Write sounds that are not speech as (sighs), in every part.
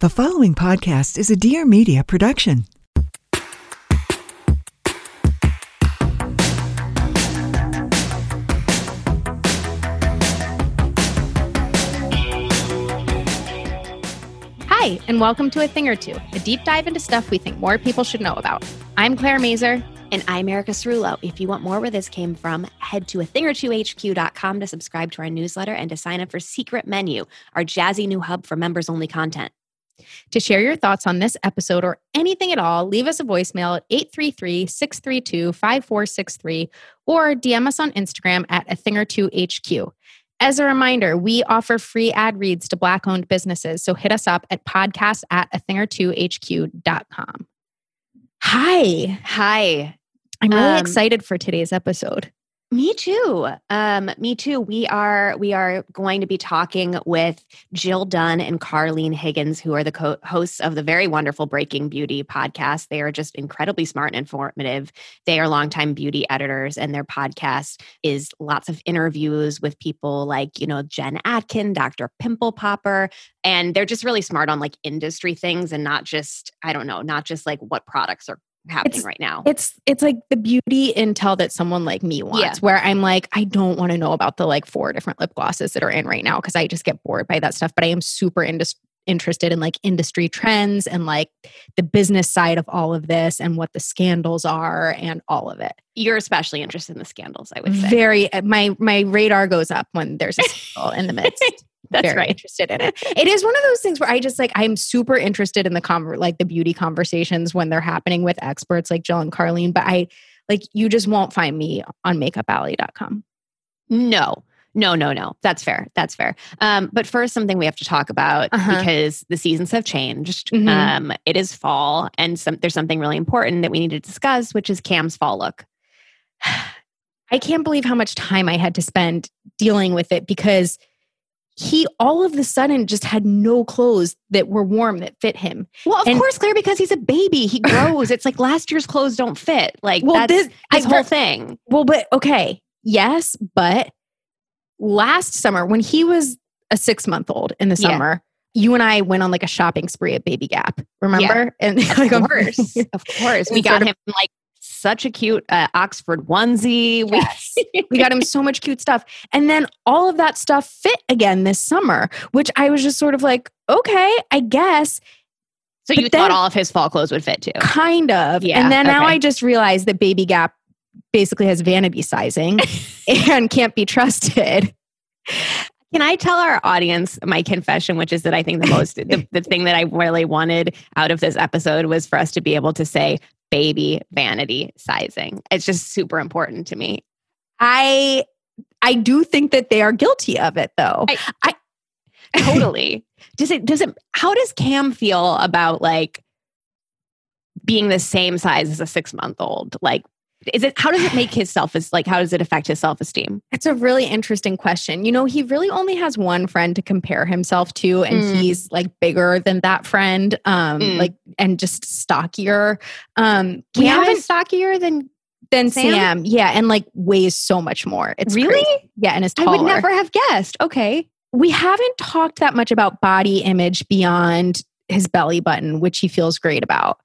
The following podcast is a Dear Media production. Hi, and welcome to A Thing or Two, a deep dive into stuff we think more people should know about. I'm Claire Mazer. And I'm Erica Cerullo. If you want more where this came from, head to a thing or two HQ.com to subscribe to our newsletter and to sign up for Secret Menu, our jazzy new hub for members only content. To share your thoughts on this episode or anything at all, leave us a voicemail at 833 632 5463 or DM us on Instagram at a thing or two HQ. As a reminder, we offer free ad reads to Black owned businesses, so hit us up at podcast at a thing or two HQ.com. Hi. Hi. I'm really Um, excited for today's episode. Me too. Um, me too. We are we are going to be talking with Jill Dunn and Carlene Higgins, who are the co- hosts of the very wonderful Breaking Beauty podcast. They are just incredibly smart and informative. They are longtime beauty editors, and their podcast is lots of interviews with people like you know Jen Atkin, Dr. Pimple Popper, and they're just really smart on like industry things and not just I don't know, not just like what products are happening It's- right now. It's it's like the beauty intel that someone like me wants, Yeah. where I'm like, I don't want to know about the like four different lip glosses that are in right now because I just get bored by that stuff. But I am super indus- interested in like industry trends and like the business side of all of this and what the scandals are and all of it. You're especially interested in the scandals, I would say. Very uh, my my radar goes up when there's a scandal in the midst. (laughs) That's very right. interested in it. It is one of those things where I just like I'm super interested in the conver- like the beauty conversations when they're happening with experts like Jill and Carlene, but I like you just won't find me on makeupalley.com. No, no, no, no. That's fair. That's fair. Um, but first, something we have to talk about Uh-huh. because the seasons have changed. Mhm. Um, it is fall, and some, there's something really important that we need to discuss, which is Cam's fall look. (sighs) I can't believe how much time I had to spend dealing with it because he all of the sudden just had no clothes that were warm that fit him. Well, of And- course, Claire, because he's a baby, he (laughs) grows. it's like last year's clothes don't fit. Like Well, that's this- his I've whole thing. Well, but okay, yes, but last summer when he was a six month old in the Yeah. summer, you and I went on like a shopping spree at Baby Gap. Remember? And (laughs) like Of course, (laughs) of course, we got him like such a cute uh, Oxford onesie. We- (laughs) Yes. we got him so much cute stuff. And then all of that stuff fit again this summer, which I was just sort of like, okay, I guess, so But you thought all of his fall clothes would fit too. kind of. Yeah, and then now. I just realized that Baby Gap basically has vanity sizing (laughs) and can't be trusted. Can I tell our audience my confession, which is that I think the most, the, the thing that I really wanted out of this episode was for us to be able to say baby vanity sizing. It's just super important to me. I I do think that they are guilty of it though. I- (laughs) Totally. does it, does it, how does Cam feel about like being the same size as a six month old? Like, is it, how does it make his self, is like, how does it affect his self esteem? It's a really interesting question. You know, he really only has one friend to compare himself to, and Mm. he's like bigger than that friend, um, Mm. like and just stockier. Um, we haven't is stockier than than Sam? Sam? yeah, and like weighs so much more. It's Really? crazy. yeah, and is I would never have guessed. Okay. we haven't talked that much about body image beyond his belly button, which he feels great about.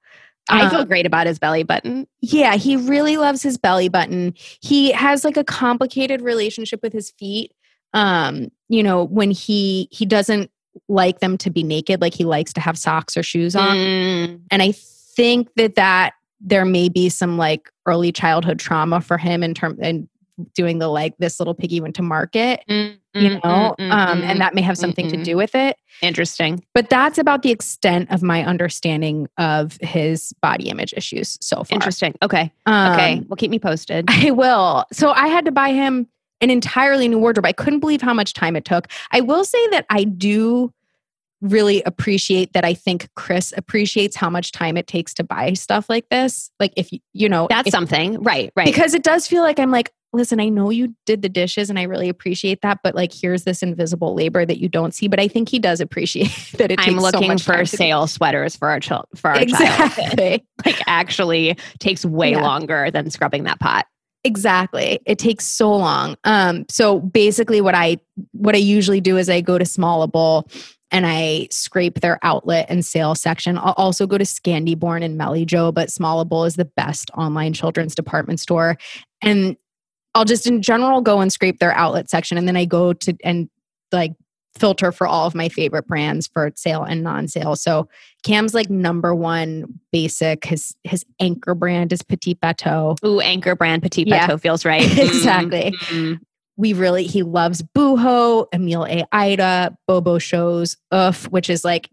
I feel Um, great about his belly button. Yeah, he really loves his belly button. He has like a complicated relationship with his feet. Um, you know, when he he doesn't like them to be naked. Like he likes to have socks or shoes on. Mm, And I think that that there may be some like early childhood trauma for him in terms and doing the like this little piggy went to market, mm, you mm, know, mm, mm, um, mm. and that may have something to mm, do with it. interesting. But that's about the extent of my understanding of his body image issues so far. Interesting. Okay. Um, Okay. well, keep me posted. I will. So I had to buy him an entirely new wardrobe. I couldn't believe how much time it took. I will say that I do really appreciate that I think Chris appreciates how much time it takes to buy stuff like this. Like if you, you know, That's if- something. Right. Right. because it does feel like I'm like, listen, I know you did the dishes and I really appreciate that, but like here's this invisible labor that you don't see. But I think he does appreciate (laughs) that it takes I'm so looking much time for sale sweaters for our child for our child. Exactly. (laughs) Like actually takes way Yeah. longer than scrubbing that pot. Exactly. It takes so long. Um, so basically what I what I usually do is I go to Smallable and I scrape their outlet and sale section. I'll also go to Scandiborn and Melijoe, but Smallable is the best online children's department store. And I'll just in general go and scrape their outlet section and then I go to and like filter for all of my favorite brands for sale and non-sale. So Cam's like number one basic. His his anchor brand is Petit Bateau. Ooh, anchor brand Petit Yeah. Bateau feels right. (laughs) Exactly. Mm, we really he loves Búho, Emile et Ida, Bobo Choses, Oeuf, which is like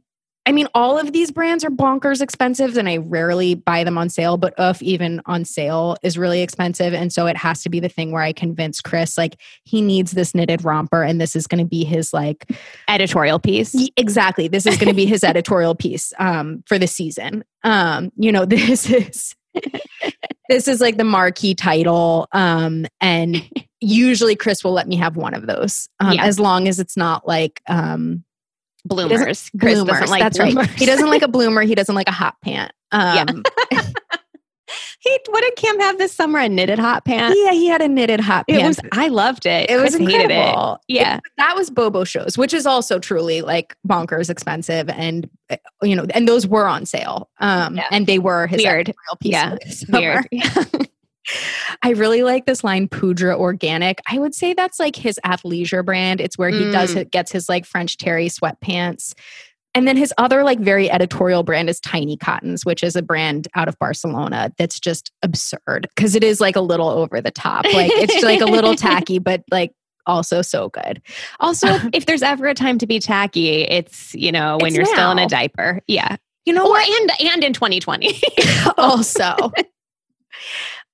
I mean, all of these brands are bonkers expensive, and I rarely buy them on sale, but Oeuf, even on sale, is really expensive. And so it has to be the thing where I convince Chris, like, he needs this knitted romper, and this is going to be his, like, editorial piece. Exactly this is going to be his (laughs) editorial piece um, for the season um, you know (laughs) this is this is like the marquee title um, and (laughs) usually chris will let me have one of those um, Yeah. as long as it's not like um, Bloomers. Chris bloomers doesn't like that's bloomers. right he doesn't like a bloomer he doesn't like a hot pant Yeah. um, (laughs) He, what did Cam have this summer? A knitted hot pant. yeah he had a knitted hot It pant was. I loved it. it was Chris incredible. It. Yeah. that was Bobo Choses, which is also truly like bonkers expensive, and uh, you know, and those were on sale, um, Yeah. and they were his Weird. editorial piece Yeah. Weird. (laughs) I really like this line Poudre Organic. I would say that's like his athleisure brand. It's where he does Mm. it, gets his like French terry sweatpants. And then his other like very editorial brand is Tinycottons, which is a brand out of Barcelona that's just absurd because it is like a little over the top. Like it's like a little (laughs) tacky, but like also so good. Also, (laughs) if there's ever a time to be tacky, it's you know when It's you're still in a diaper. Yeah. You know Or what? and and in 2020. (laughs) also.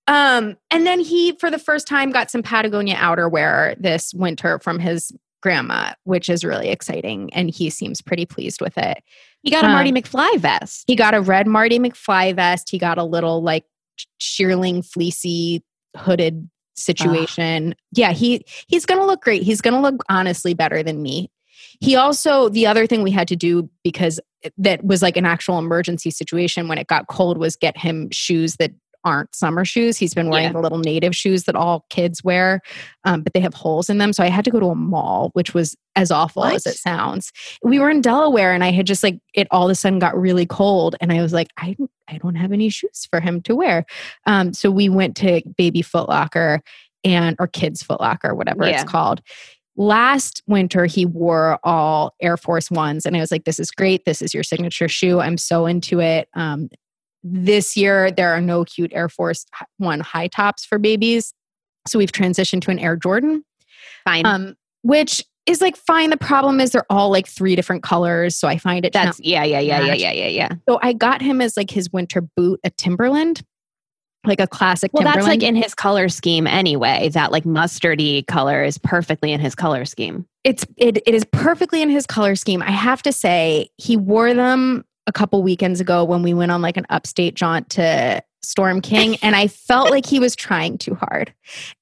Um, and then he, for the first time, got some Patagonia outerwear this winter from his grandma, which is really exciting. And he seems pretty pleased with it. He got a Um, Marty McFly vest. He got a red Marty McFly vest. He got a little like shearling, fleecy, hooded situation. Yeah, he he's gonna look great. He's gonna look honestly better than me. He also the other thing we had to do because that was like an actual emergency situation when it got cold was get him shoes that aren't summer shoes. He's been wearing Yeah. the little native shoes that all kids wear, um, but they have holes in them. So I had to go to a mall, which was as awful as it sounds. We were in Delaware, and I had just like it all of a sudden got really cold, and I was like, I don't, I don't have any shoes for him to wear. Um, so we went to Baby Foot Locker and or Kids Foot Locker, whatever Yeah. it's called. Last winter, he wore all Air Force Ones, and I was like, "This is great. This is your signature shoe. I'm so into it." Um, this year, there are no cute Air Force One high tops for babies, so we've transitioned to an Air Jordan, Fine. um, which is like fine. The problem is they're all like three different colors, so I find it That's yeah, yeah, yeah, yeah, yeah, yeah, yeah. so I got him as like his winter boot, a Timberland, like a classic Well, Timberland. that's like in his color scheme anyway. That like mustardy color is perfectly in his color scheme. it's it, it is perfectly in his color scheme. I have to say, he wore them a couple weekends ago when we went on like an upstate jaunt to Storm King, and I felt like he was trying too hard.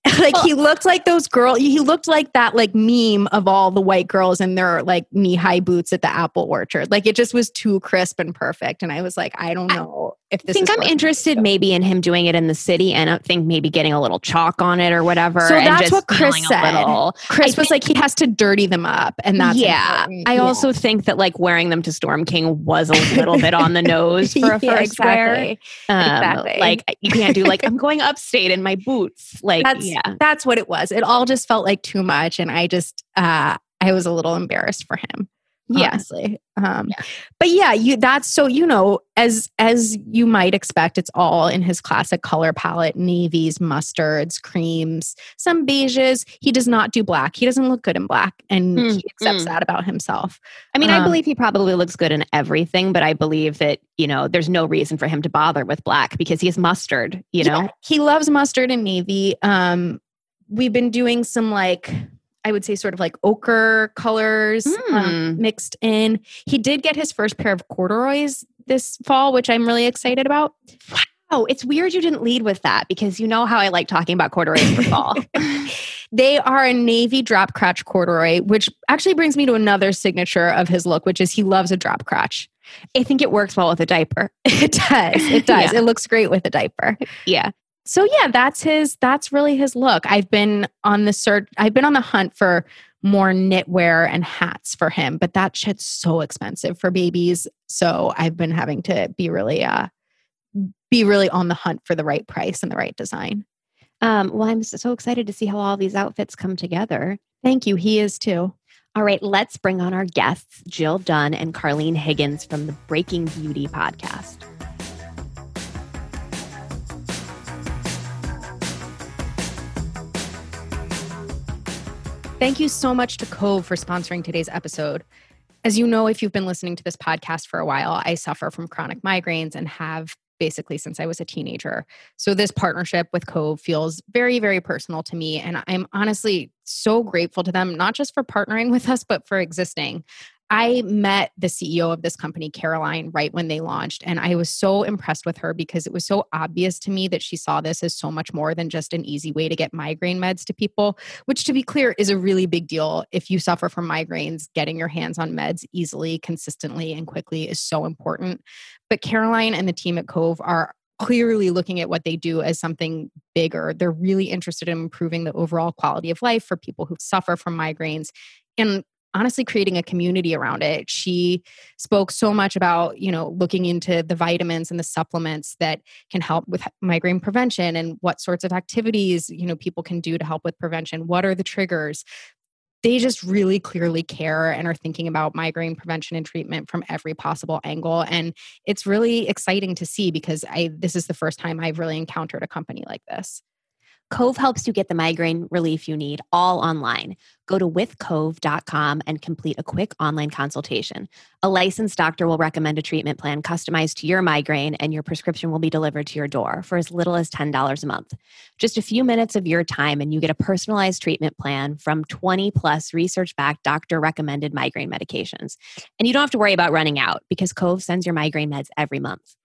(laughs) like he looked like those girl. He looked like that like meme of all the white girls in their like knee high boots at the apple orchard. Like it just was too crisp and perfect. And I was like, I don't know if this I think I'm interested maybe in him doing it in the city and I think maybe getting a little chalk on it or whatever. So and that's just what Chris said. Chris I was like, he has to dirty them up, and that's yeah. important. I Yeah. also think that like wearing them to Storm King was a little bit on the (laughs) nose for a Yeah, first wear. exactly. Um, Exactly. Like you can't do like I'm (laughs) going upstate in my boots. Like That's yeah. that's what it was. It all just felt like too much, and I just uh, I was a little embarrassed for him. Yeah. honestly. Um, yeah. But yeah, you that's so you know as as you might expect, it's all in his classic color palette: navies, mustards, creams, some beiges. He does not do black. He doesn't look good in black, and mm, he accepts mm. that about himself. I mean, um, I believe he probably looks good in everything, but I believe that you know there's no reason for him to bother with black because he's mustard. You know, yeah, he loves mustard and navy. Um, we've been doing some like I would say sort of like ochre colors mm. um, hmm. mixed in. He did get his first pair of corduroys this fall, which I'm really excited about. Wow, it's weird you didn't lead with that because you know how I like talking about corduroys for fall. (laughs) (laughs) they are a navy drop crotch corduroy, which actually brings me to another signature of his look, which is he loves a drop crotch. I think it works well with a diaper. (laughs) It does. It does. Yeah. It looks great with a diaper. Yeah so yeah that's his that's really his look. I've been on the search i've been on the hunt for more knitwear and hats for him but that shit's so expensive for babies. So i've been having to be really uh be really on the hunt for the right price and the right design. Um well i'm so excited to see how all these outfits come together. Thank you. He is too. All right, let's bring on our guests, Jill Dunn and Carlene Higgins from the Breaking Beauty podcast. Thank you so much to Cove for sponsoring today's episode. As you know, if you've been listening to this podcast for a while, I suffer from chronic migraines and have basically since I was a teenager. So this partnership with Cove feels very, very personal to me. And I'm honestly so grateful to them, not just for partnering with us, but for existing. I met the CEO of this company, Caroline, right when they launched. And I was so impressed with her because it was so obvious to me that she saw this as so much more than just an easy way to get migraine meds to people, which, to be clear, is a really big deal. If you suffer from migraines, getting your hands on meds easily, consistently, and quickly is so important. But Caroline and the team at Cove are clearly looking at what they do as something bigger. They're really interested in improving the overall quality of life for people who suffer from migraines. And honestly creating a community around it. She spoke so much about, you know, looking into the vitamins and the supplements that can help with migraine prevention and what sorts of activities, you know, people can do to help with prevention. What are the triggers? They just really clearly care and are thinking about migraine prevention and treatment from every possible angle. And it's really exciting to see because I this is the first time I've really encountered a company like this. Cove helps you get the migraine relief you need all online. Go to withcove.com and complete a quick online consultation. A licensed doctor will recommend a treatment plan customized to your migraine, and your prescription will be delivered to your door for as little as $10 a month. Just a few minutes of your time, and you get a personalized treatment plan from 20 plus research backed doctor recommended migraine medications. And you don't have to worry about running out because Cove sends your migraine meds every month.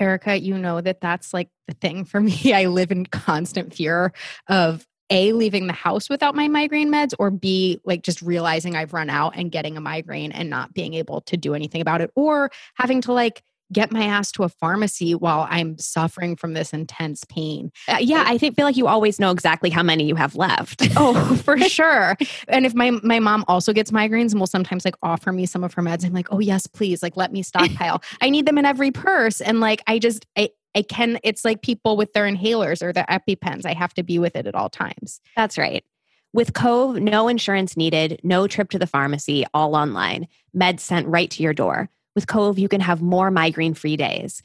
Erica, you know that that's like the thing for (laughs) me. I live in constant fear of a leaving the house without my migraine meds or b like just realizing i've run out and getting a migraine and not being able to do anything about it or having to like get my ass to a pharmacy while I'm suffering from this intense pain. Uh, yeah, I think, feel like you always know exactly how many you have left. (laughs) oh, for (laughs) sure. And if my my mom also gets migraines and will sometimes like offer me some of her meds, I'm like, oh yes, please, like let me stockpile. (laughs) I need them in every purse, and like I just I. I can, it's like people with their inhalers or their EpiPens. I have to be with it at all times. That's right. With Cove, no insurance needed, no trip to the pharmacy, all online. Meds sent right to your door. With Cove, you can have more migraine free days.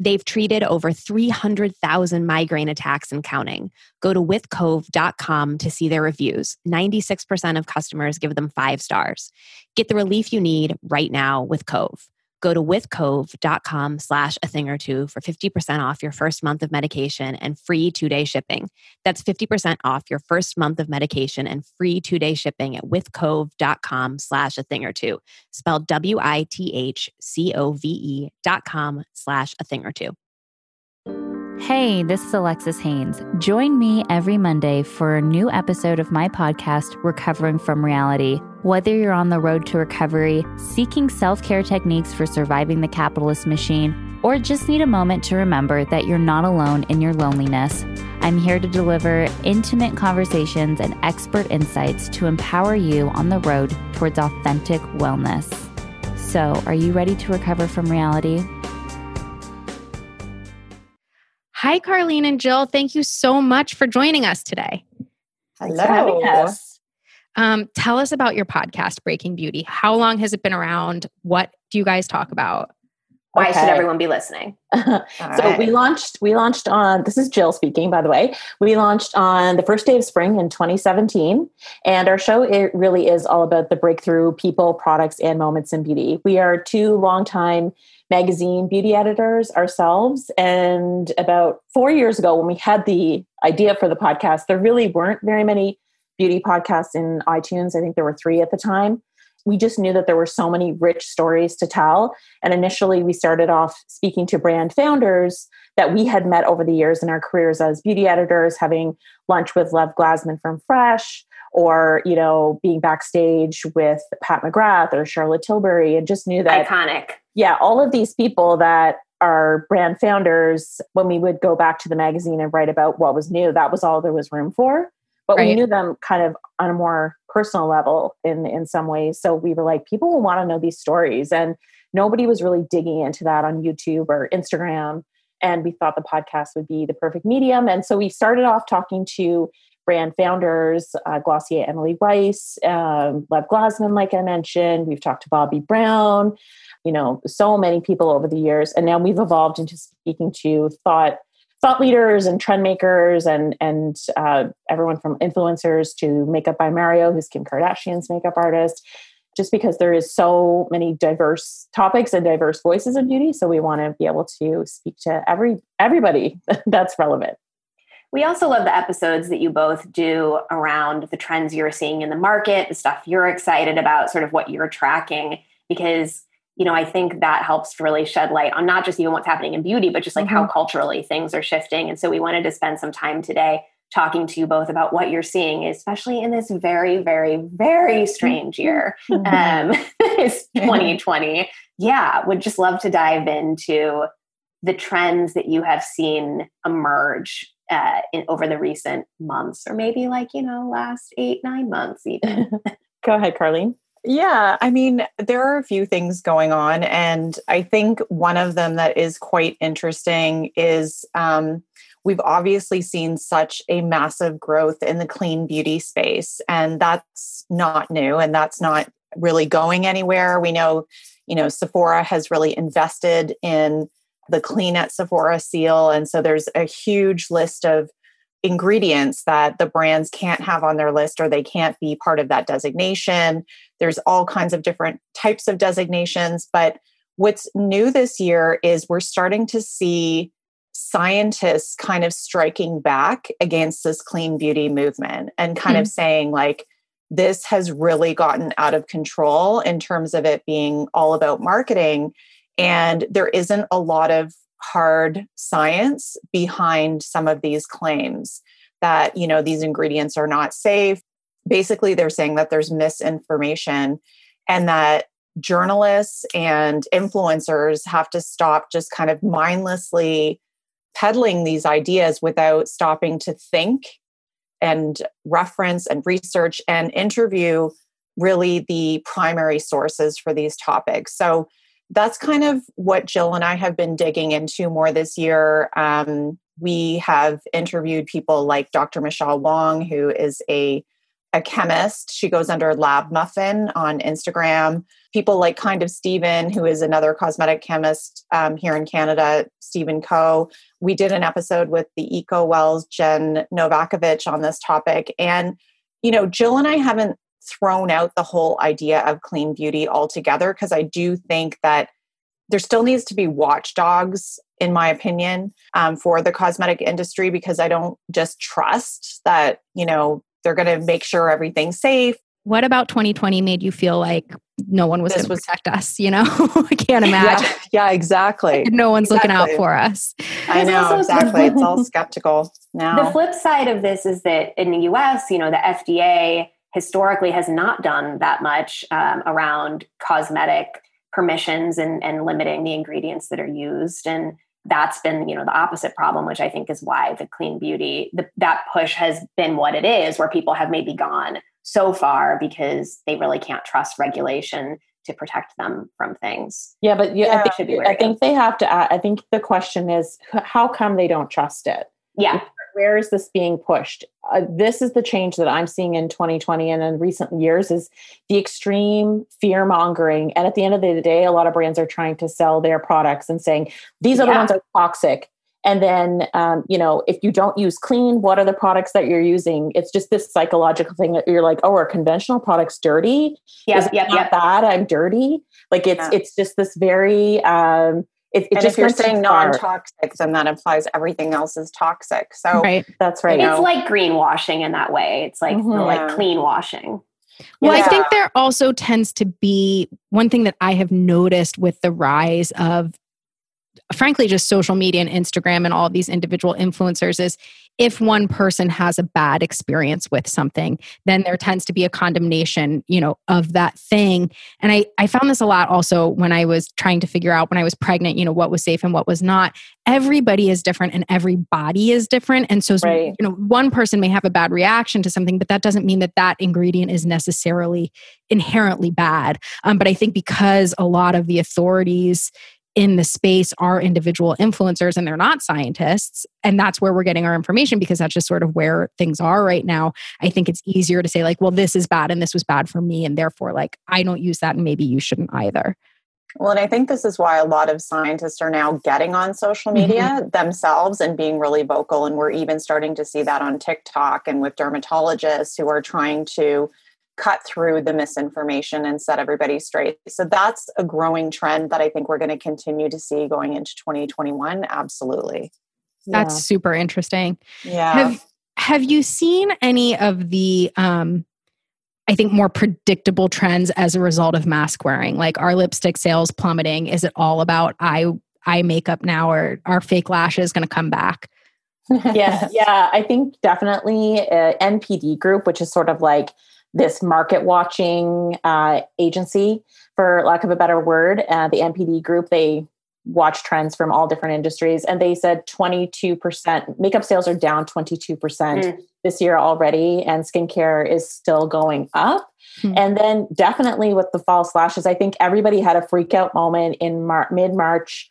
They've treated over 300,000 migraine attacks and counting. Go to withcove.com to see their reviews. 96% of customers give them five stars. Get the relief you need right now with Cove. Go to withcove.com slash a thing or two for 50% off your first month of medication and free two day shipping. That's 50% off your first month of medication and free two day shipping at withcove.com slash a thing or two. Spelled W I T H C O V E dot com slash a thing or two. Hey, this is Alexis Haynes. Join me every Monday for a new episode of my podcast, Recovering from Reality. Whether you're on the road to recovery, seeking self care techniques for surviving the capitalist machine, or just need a moment to remember that you're not alone in your loneliness, I'm here to deliver intimate conversations and expert insights to empower you on the road towards authentic wellness. So, are you ready to recover from reality? Hi, Carlene and Jill. Thank you so much for joining us today. Hello. Um, tell us about your podcast, Breaking Beauty. How long has it been around? What do you guys talk about? Why Okay. should everyone be listening? (laughs) so we launched we launched on this is Jill speaking by the way. We launched on the first day of spring in 2017 and our show it really is all about the breakthrough people, products and moments in beauty. We are two longtime magazine beauty editors ourselves and about 4 years ago when we had the idea for the podcast there really weren't very many beauty podcasts in iTunes. I think there were 3 at the time. We just knew that there were so many rich stories to tell and initially, we started off speaking to brand founders that we had met over the years in our careers as beauty editors, having lunch with Lev Glazman from Fresh, or you know, being backstage with Pat McGrath or Charlotte Tilbury, and just knew that Iconic. yeah, all of these people that are brand founders, when we would go back to the magazine and write about what was new, that was all there was room for. But we knew them kind of on a more personal level in in some ways. So we were like, people will want to know these stories. And nobody was really digging into that on YouTube or Instagram. And we thought the podcast would be the perfect medium. And so we started off talking to brand founders, uh, Glossier Emily Weiss, um, Lev Glazman, like I mentioned. We've talked to Bobbi Brown, you know, so many people over the years. And now we've evolved into speaking to thought thought leaders and trend makers and and uh, everyone from influencers to Makeup by Mario, who's Kim Kardashian's makeup artist. Just because there is so many diverse topics and diverse voices in beauty, so we want to be able to speak to every everybody (laughs) that's relevant. We also love the episodes that you both do around the trends you're seeing in the market, the stuff you're excited about, sort of what you're tracking, because you know, I think that helps to really shed light on not just even what's happening in beauty, but just like how culturally things are shifting. And so we wanted to spend some time today talking to you both about what you're seeing, especially in this very, very, very strange year. (laughs) Um, (laughs) it's 2020. Yeah, would just love to dive into the trends that you have seen emerge uh, in, over the recent months, or maybe like, you know, last eight, nine months even. (laughs) Go ahead, Carlene. Yeah, I mean, there are a few things going on. And I think one of them that is quite interesting is um, we've obviously seen such a massive growth in the clean beauty space. And that's not new and that's not really going anywhere. We know, you know, Sephora has really invested in the Clean at Sephora seal. And so there's a huge list of ingredients that the brands can't have on their list or they can't be part of that designation. There's all kinds of different types of designations. But what's new this year is we're starting to see scientists kind of striking back against this clean beauty movement and kind of mm-hmm. saying, like, this has really gotten out of control in terms of it being all about marketing. And there isn't a lot of hard science behind some of these claims that, you know, these ingredients are not safe. Basically, they're saying that there's misinformation and that journalists and influencers have to stop just kind of mindlessly peddling these ideas without stopping to think and reference and research and interview really the primary sources for these topics. So that's kind of what Jill and I have been digging into more this year. Um, we have interviewed people like Dr. Michelle Wong, who is a a chemist. She goes under Lab Muffin on Instagram. People like Kind of Stephen, who is another cosmetic chemist um, here in Canada, Stephen Ko. We did an episode with the Eco Wells, Jen Novakovich, on this topic. And, you know, Jill and I haven't thrown out the whole idea of clean beauty altogether because I do think that there still needs to be watchdogs, in my opinion, um, for the cosmetic industry because I don't just trust that, you know, they're going to make sure everything's safe. What about 2020 made you feel like no one was This going to was- protect us? You know, (laughs) I can't imagine. Yeah, yeah exactly. (laughs) No one's looking out for us. I There's know, also- exactly. It's all (laughs) skeptical now. The flip side of this is that in the US, you know, the FDA historically has not done that much um, around cosmetic permissions and, and limiting the ingredients that are used. And that's been, you know, the opposite problem, which I think is why the clean beauty, the, that push has been what it is, where people have maybe gone so far because they really can't trust regulation to protect them from things. Yeah, but yeah, Yeah, I, should be think, I think they have to. i think the question is, how come they don't trust it? Yeah. Where is this being pushed? Uh, this is the change that I'm seeing in 2020 and in recent years is the extreme fear mongering. And at the end of the day, a lot of brands are trying to sell their products and saying these are yeah. the ones that are toxic. And then, um, you know, if you don't use clean, what are the products that you're using? It's just this psychological thing that you're like, oh, are conventional products dirty? Yeah, yeah, yeah. Bad, I'm dirty. Like it's yeah. it's just this very um, it, it and if you're saying non-toxic, then that implies everything else is toxic. So right. that's right. It's know. like greenwashing in that way. It's like mm-hmm. like yeah. clean washing. Well, yeah. I think there also tends to be one thing that I have noticed with the rise of frankly just social media and Instagram and all these individual influencers is if one person has a bad experience with something then there tends to be a condemnation you know of that thing. And i i found this a lot also when i was trying to figure out when i was pregnant you know what was safe and what was not. Everybody is different and every body is different. And so right. you know one person may have a bad reaction to something but that doesn't mean that that ingredient is necessarily inherently bad. Um, but i think because a lot of the authorities in the space are individual influencers and they're not scientists. And that's where we're getting our information because that's just sort of where things are right now. I think it's easier to say, like, well, this is bad and this was bad for me. And therefore, like, I don't use that and maybe you shouldn't either. Well, and I think this is why a lot of scientists are now getting on social media mm-hmm. themselves and being really vocal. And we're even starting to see that on TikTok and with dermatologists who are trying to cut through the misinformation and set everybody straight. So that's a growing trend that I think we're going to continue to see going into 2021. Absolutely. That's yeah. super interesting. Yeah. Have have you seen any of the um I think more predictable trends as a result of mask wearing? Like our lipstick sales plummeting? Is it all about eye eye makeup now or are fake lashes going to come back? (laughs) yeah, yeah, I think definitely uh, NPD group, which is sort of like this market watching uh, agency, for lack of a better word, uh, the NPD group. They watch trends from all different industries, and they said 22% makeup sales are down 22% mm. this year already, and skincare is still going up. Mm. And then definitely with the false lashes, I think everybody had a freak out moment in Mar- mid March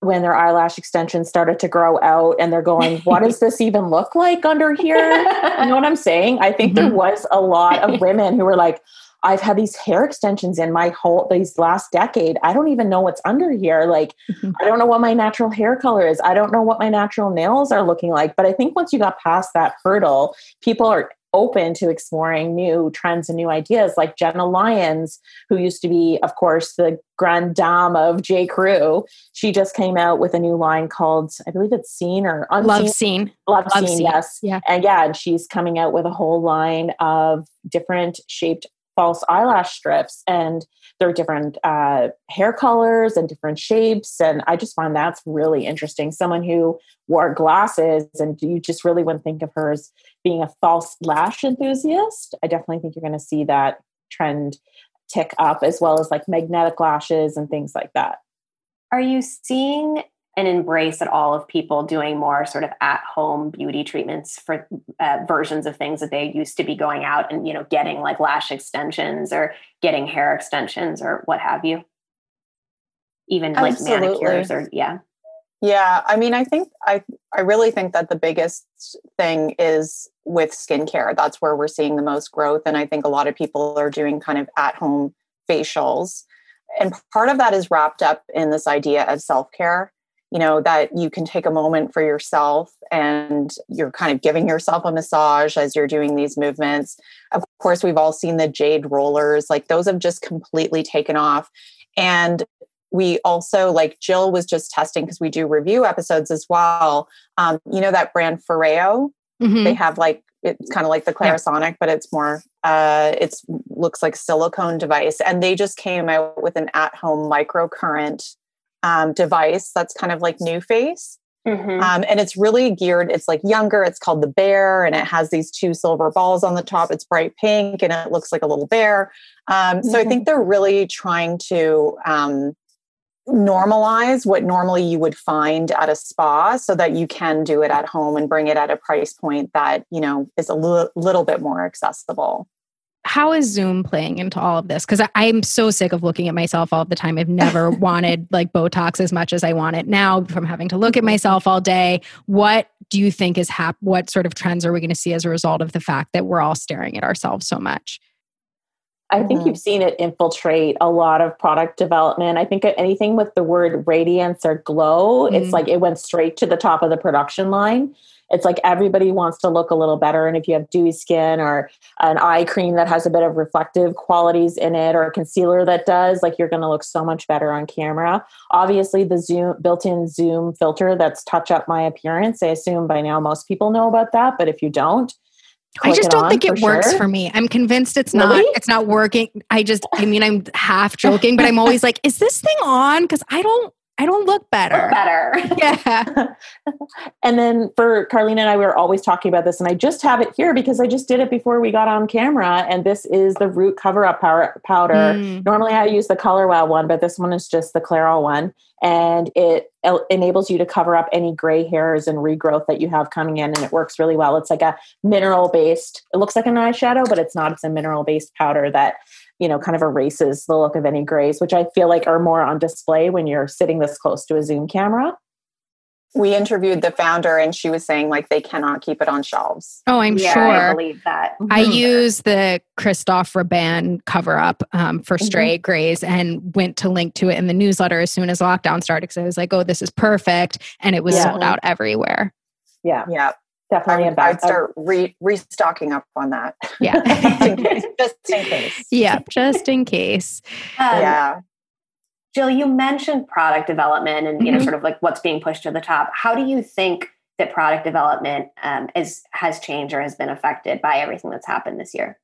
when their eyelash extensions started to grow out and they're going, what does this even look like under here? you know what I'm saying? I think mm-hmm. there was a lot of (laughs) women who were like, I've had these hair extensions in my whole these last decade. I don't even know what's under here. Like, mm-hmm. I don't know what my natural hair color is. I don't know what my natural nails are looking like. But I think once you got past that hurdle, people are open to exploring new trends and new ideas like Jenna Lyons, who used to be, of course, the grand dame of J. Crew. She just came out with a new line called, I believe it's Seen or Unseen. Love Seen. Love, Love Seen, yes. Yeah. And yeah, and she's coming out with a whole line of different shaped false eyelash strips and there are different uh, hair colors and different shapes and i just find that's really interesting. Someone who wore glasses and you just really wouldn't think of her as being a false lash enthusiast. I definitely think you're going to see that trend tick up as well as like magnetic lashes and things like that. Are you seeing an embrace at all of people doing more sort of at home beauty treatments for uh, versions of things that they used to be going out and you know getting like lash extensions or getting hair extensions or what have you. Even like Absolutely. manicures or yeah. Yeah i mean i think i i really think that the biggest thing is with skincare. That's where we're seeing the most growth and i think a lot of people are doing kind of at home facials. And part of that is wrapped up in this idea of self-care you know that you can take a moment for yourself and you're kind of giving yourself a massage as you're doing these movements of course we've all seen the jade rollers like those have just completely taken off and we also like jill was just testing because we do review episodes as well um, you know that brand Foreo mm-hmm. they have like it's kind of like the clarisonic yeah. but it's more uh it's looks like silicone device and they just came out with an at-home microcurrent um, device that's kind of like NuFace. Mm-hmm. Um, and it's really geared, it's like younger. It's called the bear, and it has these two silver balls on the top. It's bright pink and it looks like a little bear. Um, mm-hmm. So I think mm-hmm. they're really trying to um, normalize what normally you would find at a spa so that you can do it at home and bring it at a price point that, you know, is a l- little bit more accessible how is Zoom playing into all of this? Because I'm so sick of looking at myself all the time. I've never (laughs) wanted like Botox as much as I want it now from having to look at myself all day. What do you think is hap- what sort of trends are we going to see as a result of the fact that we're all staring at ourselves so much? I think Mm-hmm. you've seen it infiltrate a lot of product development. I think anything with the word radiance or glow, it's Mhm. like it went straight to the top of the production line. It's like everybody wants to look a little better. And if you have dewy skin or an eye cream that has a bit of reflective qualities in it or a concealer that does, like you're going to look so much better on camera. Obviously, the zoom built in zoom filter that's touch up my appearance. I assume by now most people know about that. But if you don't, I just don't think it works for me. I'm convinced it's Really? not it's not working. I just I mean I'm half joking, but I'm always like, is this thing on? Because I don't I don't look better. Look Better. (laughs) Yeah. (laughs) and then for Carlene and I, we were always talking about this, and I just have it here because I just did it before we got on camera. And this is the root cover up power, powder. Mm. Normally, I use the Color Wow one, but this one is just the Clairol one, and it el- enables you to cover up any gray hairs and regrowth that you have coming in, and it works really well. It's like a mineral based. It looks like an eyeshadow, but it's not. It's a mineral based powder that you know kind of erases the look of any grays, which I feel like are more on display when you're sitting this close to a zoom camera. We interviewed the founder and she was saying like they cannot keep it on shelves. Oh, I'm yeah, I believe that. I Mhm. use the Christophe Robin cover up um, for Mhm. stray grays and went to link to it in the newsletter as soon as lockdown started because I was like, oh, this is perfect. And it was Yeah. sold out everywhere. Yeah, Yeah. I definitely a would, bad. I'd start re- restocking up on that. Yeah. (laughs) just in case. Just in case. yeah, just in case. Um, yeah. Jill, you mentioned product development and you know Mhm. sort of like what's being pushed to the top. How do you think that product development um, is has changed or has been affected by everything that's happened this year?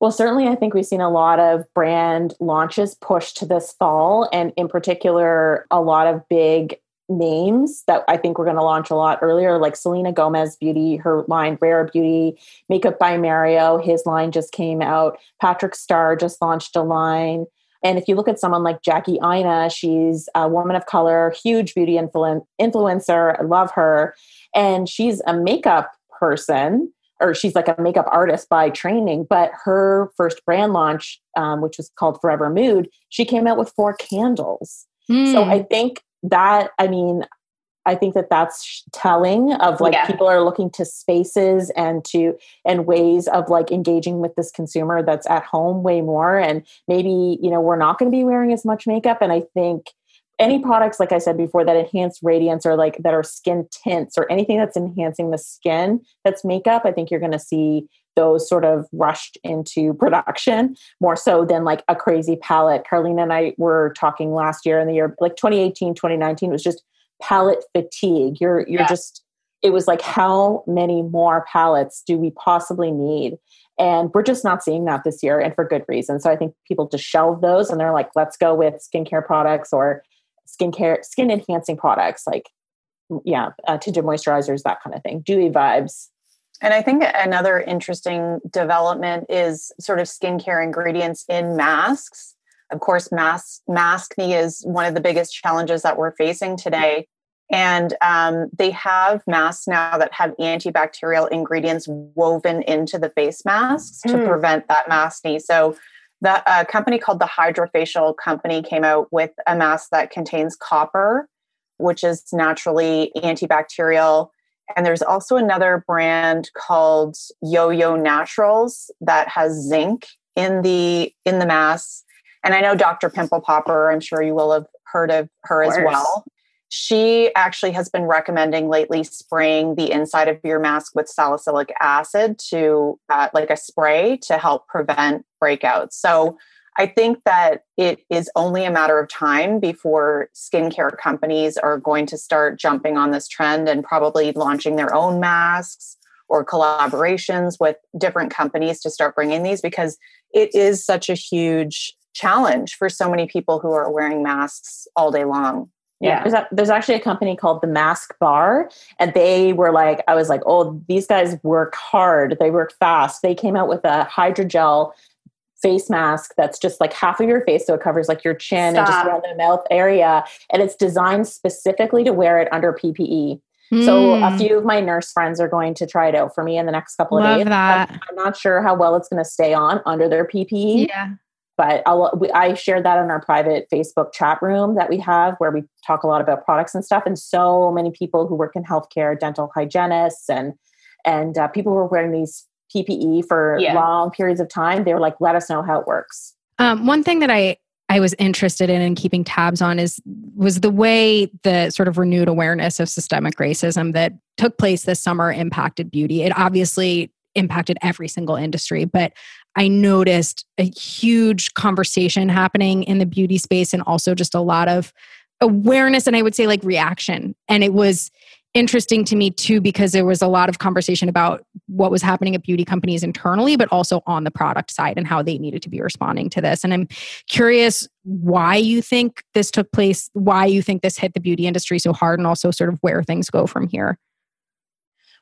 Well, certainly, I think we've seen a lot of brand launches pushed to this fall, and in particular, a lot of big names that I think we're going to launch a lot earlier, like Selena Gomez Beauty, her line Rare Beauty, Makeup by Mario, his line just came out. Patrick Starrr just launched a line. And if you look at someone like Jackie Aina, she's a woman of color, huge beauty influen- influencer. I love her. And she's a makeup person or she's like a makeup artist by training, but her first brand launch, um, which was called Forvr Mood, she came out with four candles. So Mm. I think that, I mean, I think that that's telling of like Yeah. people are looking to spaces and to and ways of like engaging with this consumer that's at home way more and maybe you know we're not going to be wearing as much makeup and I think any products like I said before that enhance radiance or like that are skin tints or anything that's enhancing the skin that's makeup I think you're going to see those sort of rushed into production more so than like a crazy palette. Carlene and I were talking last year in the year like 2018, 2019 was just palette fatigue. You're you're Yeah. just it was like how many more palettes do we possibly need? And we're just not seeing that this year and for good reason. So I think people just shelve those and they're like, let's go with skincare products or skincare skin enhancing products like yeah, uh, tinted moisturizers, that kind of thing. Dewy vibes. And I think another interesting development is sort of skincare ingredients in masks. Of course, mask maskne is one of the biggest challenges that we're facing today. And um, they have masks now that have antibacterial ingredients woven into the face masks to Mm. prevent that maskne. So, the uh, company called the HydraFacial Company came out with a mask that contains copper, which is naturally antibacterial. And there's also another brand called Yo-Yo Naturals that has zinc in the in the mask. And I know Dr. Pimple Popper, I'm sure you will have heard of her Of as well. She actually has been recommending lately spraying the inside of your mask with salicylic acid to uh, like a spray to help prevent breakouts. So I think that it is only a matter of time before skincare companies are going to start jumping on this trend and probably launching their own masks or collaborations with different companies to start bringing these because it is such a huge challenge for so many people who are wearing masks all day long. Yeah, there's, a, there's actually a company called the Mask Bar, and they were like, I was like, oh, these guys work hard. They work fast. They came out with a hydrogel face mask that's just like half of your face, so it covers like your chin and just around the mouth area, and it's designed specifically to wear it under PPE. So a Mm. few of my nurse friends are going to try it out for me in the next couple of Love days. that. I'm, I'm not sure how well it's going to stay on under their PPE. Yeah. but I'll, I shared that in our private Facebook chat room that we have where we talk a lot about products and stuff. And so many people who work in healthcare, dental hygienists, and and uh, people who are wearing these PPE for yeah. long periods of time, they were like, "Let us know how it works." Um, one thing that I I was interested in and keeping tabs on is was the way the sort of renewed awareness of systemic racism that took place this summer impacted beauty. It obviously impacted every single industry, but I noticed a huge conversation happening in the beauty space and also just a lot of awareness and I would say like reaction. And it was interesting to me too because there was a lot of conversation about what was happening at beauty companies internally but also on the product side and how they needed to be responding to this and i'm curious why you think this took place why you think this hit the beauty industry so hard and also sort of where things go from here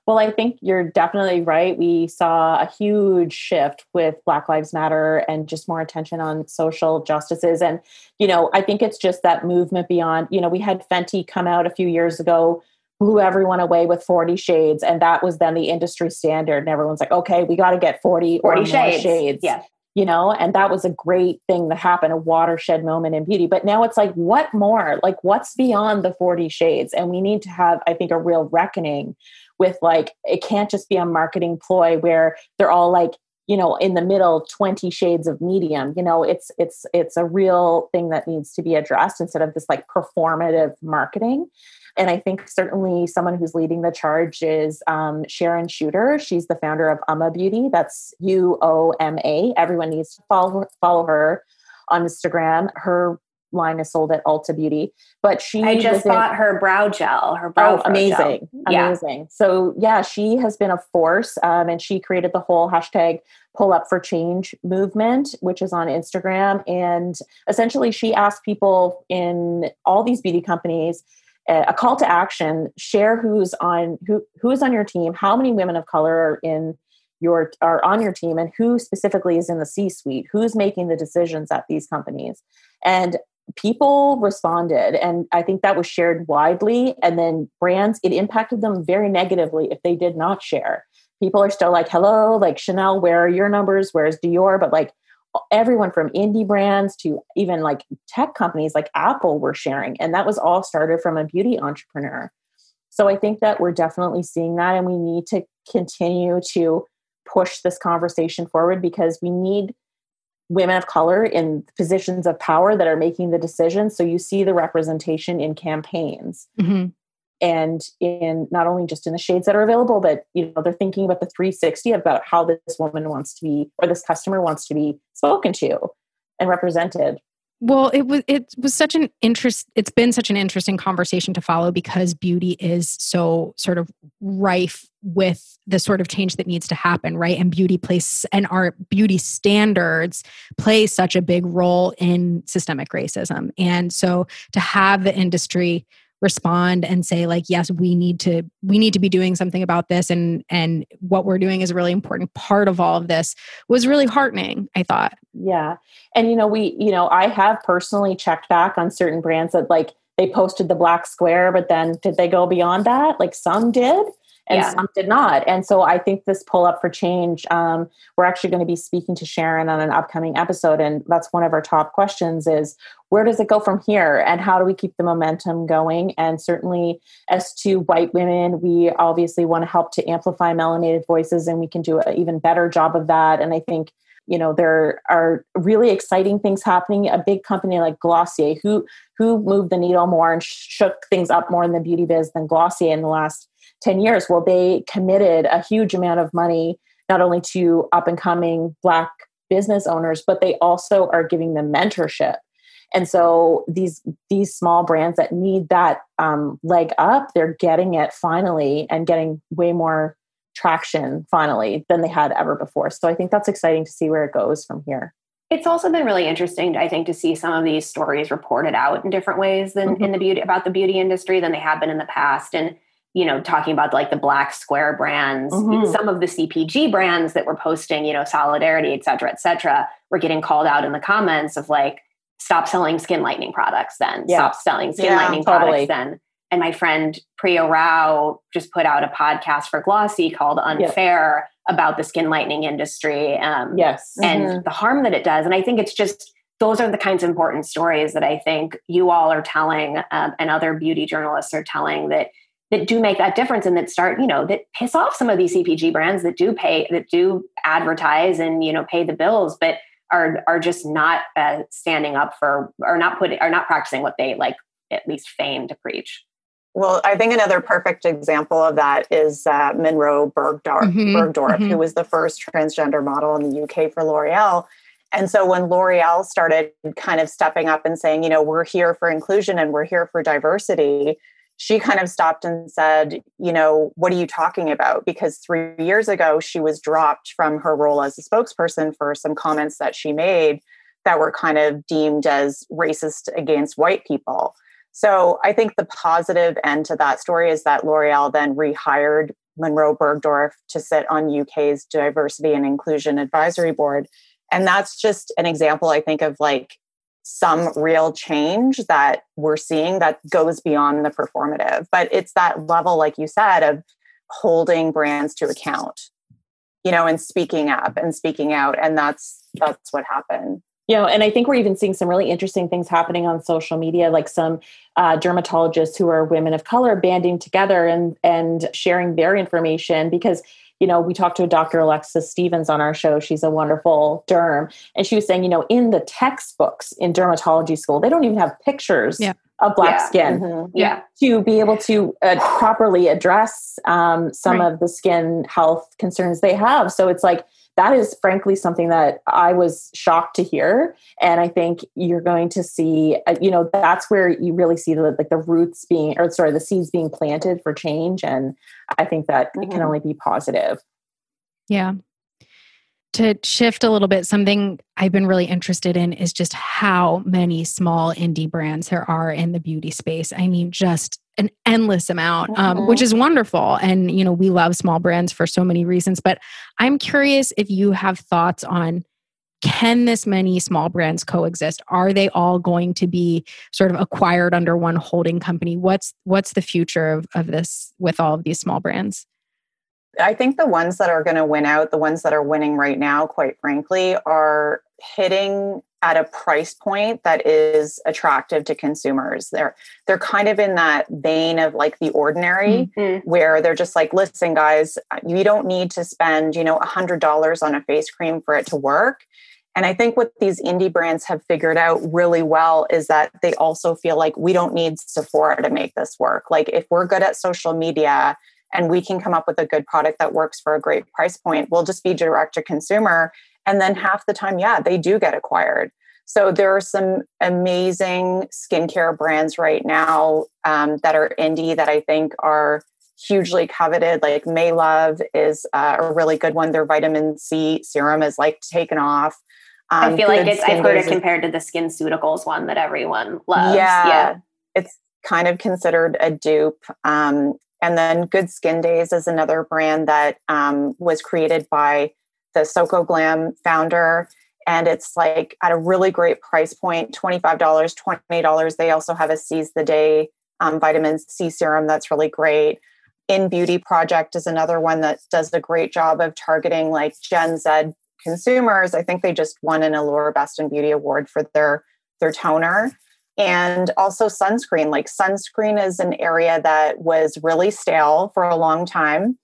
well, I think you're definitely right. We saw a huge shift with Black Lives Matter and just more attention on social justices. And, you know, I think it's just that movement beyond, you know, we had Fenty come out a few years ago, blew everyone away with 40 shades. And that was then the industry standard. And everyone's like, okay, we got to get 40, 40 shades. shades. Yeah. You know, and that was a great thing that happened a watershed moment in beauty. But now it's like, what more? Like, what's beyond the 40 shades? And we need to have, I think, a real reckoning with like it can't just be a marketing ploy where they're all like you know in the middle 20 shades of medium you know it's it's it's a real thing that needs to be addressed instead of this like performative marketing and i think certainly someone who's leading the charge is um, sharon Chuter. she's the founder of UOMA beauty that's u-o-m-a everyone needs to follow follow her on instagram her line is sold at Ulta Beauty. But she I just bought her brow gel, her brow oh, amazing. Gel. Amazing. Yeah. So yeah, she has been a force um, and she created the whole hashtag pull up for change movement, which is on Instagram. And essentially she asked people in all these beauty companies a call to action, share who's on who who's on your team, how many women of color are in your are on your team and who specifically is in the C suite, who's making the decisions at these companies. And people responded and i think that was shared widely and then brands it impacted them very negatively if they did not share. People are still like hello like chanel where are your numbers? Where's dior? But like everyone from indie brands to even like tech companies like apple were sharing and that was all started from a beauty entrepreneur so i think that we're definitely seeing that and we need to continue to push this conversation forward because we need women of color in positions of power that are making the decisions. So you see the representation in campaigns. Mm-hmm. And in not only just in the shades that are available, but you know they're thinking about the 360 about how this woman wants to be or this customer wants to be spoken to and represented. Well, it was it was such an interest. It's been such an interesting conversation to follow because beauty is so sort of rife with the sort of change that needs to happen, right? And beauty plays and our beauty standards play such a big role in systemic racism. And so to have the industry respond and say like yes we need to we need to be doing something about this and and what we're doing is a really important part of all of this was really heartening i thought. Yeah. And you know we you know i have personally checked back on certain brands that like they posted the black square but then did they go beyond that? Like some did and yeah. some did not. And so I think this pull up for change, um, we're actually going to be speaking to Sharon on an upcoming episode. And that's one of our top questions is where does it go from here? And how do we keep the momentum going? And certainly as to white women, we obviously want to help to amplify melanated voices and we can do an even better job of that. And I think you know there are really exciting things happening a big company like glossier who who moved the needle more and shook things up more in the beauty biz than glossier in the last 10 years well they committed a huge amount of money not only to up and coming black business owners but they also are giving them mentorship. And so these these small brands that need that um, leg up they're getting it finally and getting way more traction finally than they had ever before. So i think that's exciting to see where it goes from here. It's also been really interesting i think to see some of these stories reported out in different ways than mm-hmm. in the beauty about the beauty industry than they have been in the past. And you know, talking about like the black square brands, mm-hmm. some of the CPG brands that were posting, you know, solidarity, et cetera, et cetera, were getting called out in the comments of like, stop selling skin lightening products then, yeah. stop selling skin yeah, lightening totally. products then. And my friend Priya Rao just put out a podcast for Glossy called Unfair about the skin lightening industry um, yes and mm-hmm. the harm that it does and i think it's just those are the kinds of important stories that i think you all are telling um, and other beauty journalists are telling that that do make that difference and that start you know that piss off some of these cpg brands that do pay that do advertise and you know pay the bills but are are just not uh, standing up for or not putting are not practicing what they like at least feign to preach well, I think another perfect example of that is uh, Munroe Bergdorf, mm-hmm, Bergdorf mm-hmm. who was the first transgender model in the UK for L'Oreal. And so when L'Oreal started kind of stepping up and saying, you know, we're here for inclusion and we're here for diversity, she kind of stopped and said, you know, what are you talking about? Because three years ago, she was dropped from her role as a spokesperson for some comments that she made that were kind of deemed as racist against white people. So I think the positive end to that story is that L'Oreal then rehired Munroe Bergdorf to sit on UK's Diversity and Inclusion Advisory Board. And that's just an example, I think, of like some real change that we're seeing that goes beyond the performative. But it's that level, like you said, of holding brands to account, you know, and speaking up and speaking out. And that's that's what happened you know and i think we're even seeing some really interesting things happening on social media like some uh, dermatologists who are women of color banding together and and sharing their information because you know we talked to dr alexis stevens on our show she's a wonderful derm and she was saying you know in the textbooks in dermatology school they don't even have pictures yeah. of black yeah. skin mm-hmm. yeah to be able to uh, properly address um, some right. of the skin health concerns they have so it's like that is frankly something that I was shocked to hear. And I think you're going to see, uh, you know, that's where you really see the like the roots being, or sorry, the seeds being planted for change. And I think that mm-hmm. it can mm-hmm. only be positive. Yeah. To shift a little bit, something I've been really interested in is just how many small indie brands there are in the beauty space. I mean, just an endless amount, um, which is wonderful. And, you know, we love small brands for so many reasons. But I'm curious if you have thoughts on can this many small brands coexist? Are they all going to be sort of acquired under one holding company? What's what's the future of, of this with all of these small brands? I think the ones that are going to win out, the ones that are winning right now, quite frankly, are hitting at a price point that is attractive to consumers. They're they're kind of in that vein of like the ordinary mm-hmm. where they're just like, listen, guys, you don't need to spend, you know, a hundred dollars on a face cream for it to work. And I think what these indie brands have figured out really well is that they also feel like we don't need Sephora to make this work. Like if we're good at social media and we can come up with a good product that works for a great price point, we'll just be direct to consumer and then half the time, yeah, they do get acquired. So there are some amazing skincare brands right now um, that are indie that I think are hugely coveted. Like Maelove is uh, a really good one. Their vitamin C serum is like taken off. Um, I feel like it's. I've heard it compared to the Skin SkinCeuticals one that everyone loves. Yeah, yeah. it's kind of considered a dupe. Um, and then Good Skin Days is another brand that um, was created by the Soko Glam founder. And it's like at a really great price point $25, $20. They also have a Seize the Day um, vitamin C serum that's really great. Inn Beauty Project is another one that does a great job of targeting like Gen Z consumers. I think they just won an Allure Best in Beauty award for their their toner. And also sunscreen. Like sunscreen is an area that was really stale for a long time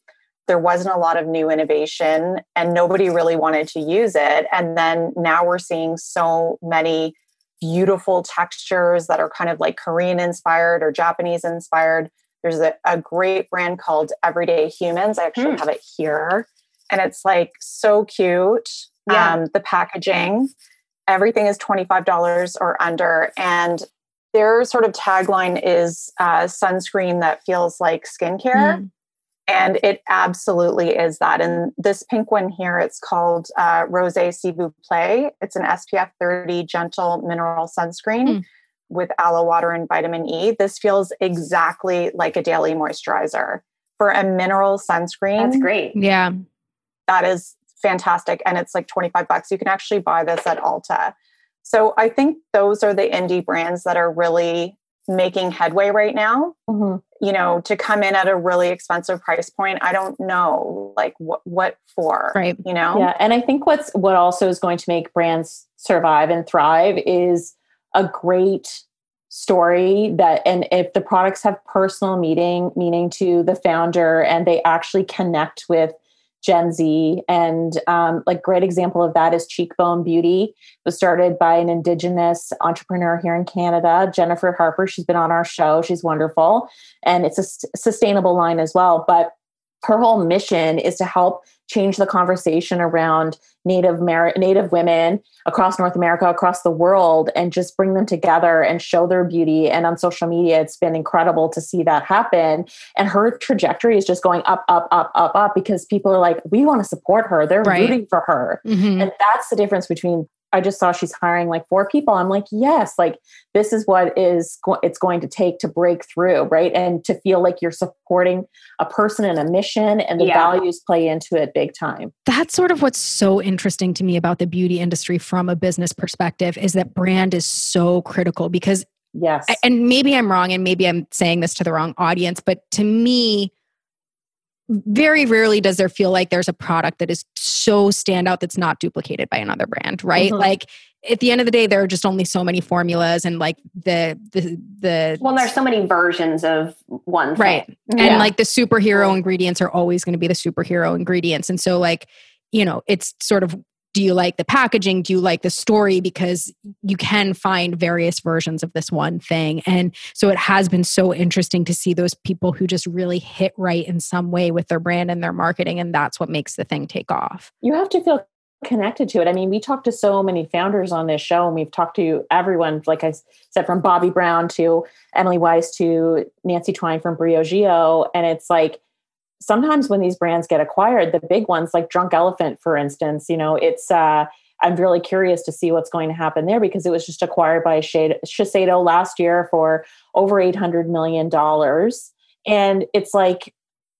there wasn't a lot of new innovation and nobody really wanted to use it. And then now we're seeing so many beautiful textures that are kind of like Korean inspired or Japanese inspired. There's a, a great brand called Everyday Humans. I actually mm. have it here. And it's like so cute. Yeah. Um, the packaging, everything is $25 or under. And their sort of tagline is uh, sunscreen that feels like skincare. Mm. And it absolutely is that. And this pink one here, it's called uh, Rose S'il vous plaît. It's an SPF 30 gentle mineral sunscreen mm. with aloe water and vitamin E. This feels exactly like a daily moisturizer. For a mineral sunscreen, that's great. Yeah. That is fantastic. And it's like 25 bucks. You can actually buy this at Ulta. So I think those are the indie brands that are really making headway right now. Mhm. You know, to come in at a really expensive price point, I don't know like what what for. Right. You know? Yeah, and I think what's what also is going to make brands survive and thrive is a great story that and if the products have personal meaning meaning to the founder and they actually connect with Gen Z. And um, like great example of that is Cheekbone Beauty it was started by an indigenous entrepreneur here in Canada Jennifer Harper. She's been on our show. She's wonderful. And it's a sustainable line as well. But her whole mission is to help change the conversation around native native women across north america across the world and just bring them together and show their beauty and on social media it's been incredible to see that happen and her trajectory is just going up up up up up because people are like we want to support her they're Right. rooting for her Mhm. and that's the difference between i just saw she's hiring like four people. I'm like yes like this is what is go- it's going to take to break through right? And to feel like you're supporting a person and a mission and the Yeah. values play into it big time. That's sort of what's so interesting to me about the beauty industry from a business perspective is that brand is so critical because yes. and maybe I'm wrong and maybe I'm saying this to the wrong audience, but to me, very rarely does there feel like there's a product that is so standout that's not duplicated by another brand, right? Mhm. Like at the end of the day, there are just only so many formulas and like the the the Well, there's so many versions of one thing. right. And like the superhero ingredients are always going to be the superhero ingredients. And so like, you know, it's sort of do you like the packaging? Do you like the story? Because you can find various versions of this one thing. And so it has been so interesting to see those people who just really hit right in some way with their brand and their marketing. And that's what makes the thing take off. you have to feel connected to it. I mean, we talked to so many founders on this show, and we've talked to everyone, like I said, from Bobbi Brown to Emily Weiss to Nancy Twine from Briogeo. And it's like sometimes when these brands get acquired, the big ones like Drunk Elephant, for instance, you know, it's uh I'm really curious to see what's going to happen there because it was just acquired by Shiseido last year for over $800 million. And it's like,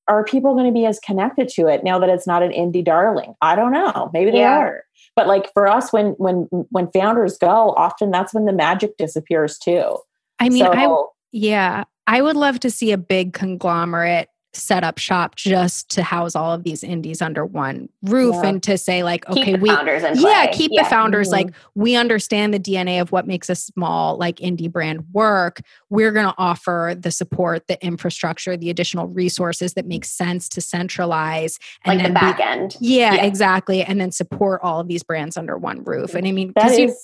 are people going to be as connected to it now that it's not an indie darling? I don't know. Maybe they Yeah. are. But like for us, when when when founders go, often that's when the magic disappears too. I mean, I Yeah, I would love to see a big conglomerate set up shop just to house all of these indies under one roof Yeah. and to say like, okay, the we yeah, keep Yeah. the founders Mhm. like we understand the DNA of what makes a small like indie brand work. We're going to offer the support, the infrastructure, the additional resources that make sense to centralize and like the then be- back end. yeah, Yeah. exactly, and then support all of these brands under one roof. And I mean, That 'cause you-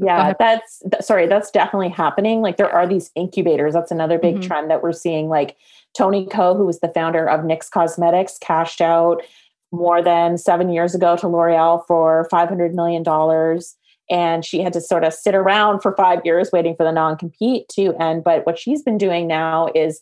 yeah, that's th- sorry, that's definitely happening. Like there are these incubators. That's another big Mhm. trend that we're seeing. Like Tony Ko, who was the founder of NYX Cosmetics, cashed out more than seven years ago to L'Oreal for five hundred million dollars. And she had to sort of sit around for five years waiting for the non-compete to end. But what she's been doing now is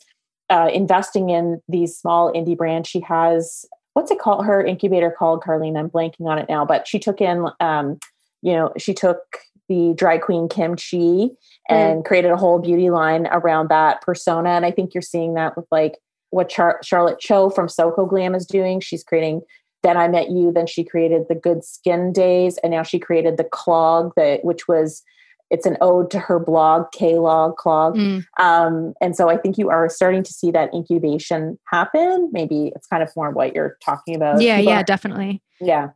uh, investing in these small indie brands. She has what's it called? Her incubator called Carlene. I'm blanking on it now, but she took in, um, you know, she took the dry queen Kim Chi and created a whole beauty line around that persona. And I think you're seeing that with like what Char- Charlotte Cho from Soko Glam is doing. She's creating. Then I met you. Then she created the Good Skin Days, and now she created the Clog, that which was it's an ode to her blog, K Log Clog. Mm. Um, and so I think you are starting to see that incubation happen. Maybe it's kind of more what you're talking about. yeah, yeah, definitely. yeah.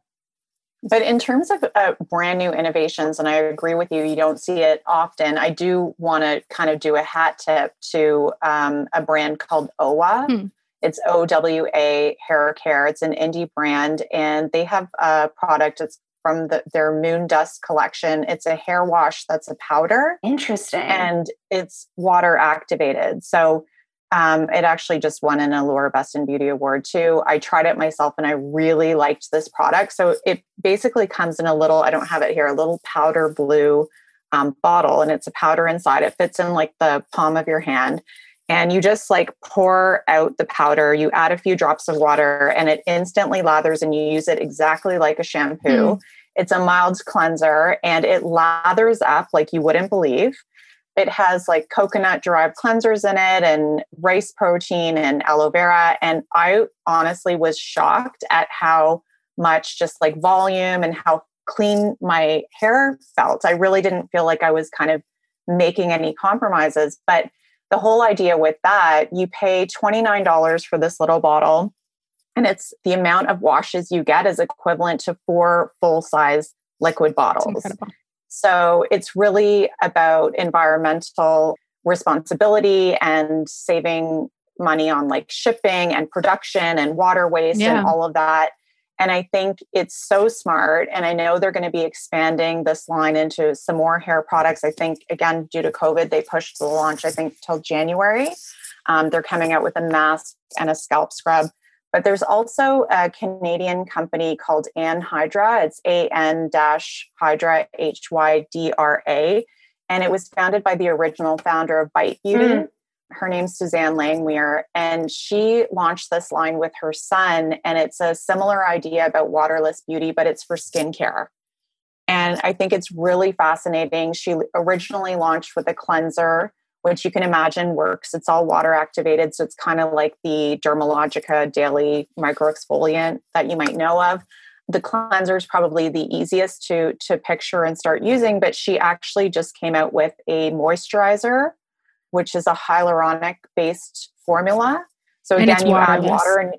But in terms of uh, brand new innovations, and I agree with you, you don't see it often. I do want to kind of do a hat tip to um, a brand called OWA. Hmm. It's O W A Hair Care. It's an indie brand, and they have a product. It's from the, their Moon Dust collection. It's a hair wash that's a powder Interesting. and it's water activated. So um, it actually just won an Allure Best in Beauty Award too. I tried it myself and I really liked this product. So it basically comes in a little, I don't have it here, a little powder blue um, bottle, and it's a powder inside. It fits in like the palm of your hand. And you just like pour out the powder, you add a few drops of water, and it instantly lathers, and you use it exactly like a shampoo. It's a mild cleanser and it lathers up like you wouldn't believe. It has like coconut derived cleansers in it and rice protein and aloe vera. And I honestly was shocked at how much just like volume and how clean my hair felt. I really didn't feel like I was kind of making any compromises. But the whole idea with that, you pay $29 for this little bottle, and it's the amount of washes you get is equivalent to four full size liquid bottles. So it's really about environmental responsibility and saving money on like shipping and production and water waste Yeah. and all of that. And I think it's so smart. And I know they're going to be expanding this line into some more hair products. I think, again, due to COVID, they pushed the launch, I think, till January. Um, they're coming out with a mask and a scalp scrub. But there's also a Canadian company called Ann Hydra. It's A N dash Hydra, H Y D R A. And it was founded by the original founder of Bite Beauty. Mm. Her name's Susanne Langmuir. And she launched this line with her son. And it's a similar idea about waterless beauty, but it's for skincare. And I think it's really fascinating. She originally launched with a cleanser, which you can imagine works. It's all water activated. So it's kind of like the Dermalogica daily microexfoliant that you might know of. The cleanser is probably the easiest to, to picture and start using, but she actually just came out with a moisturizer, which is a hyaluronic based formula. So again, you add water and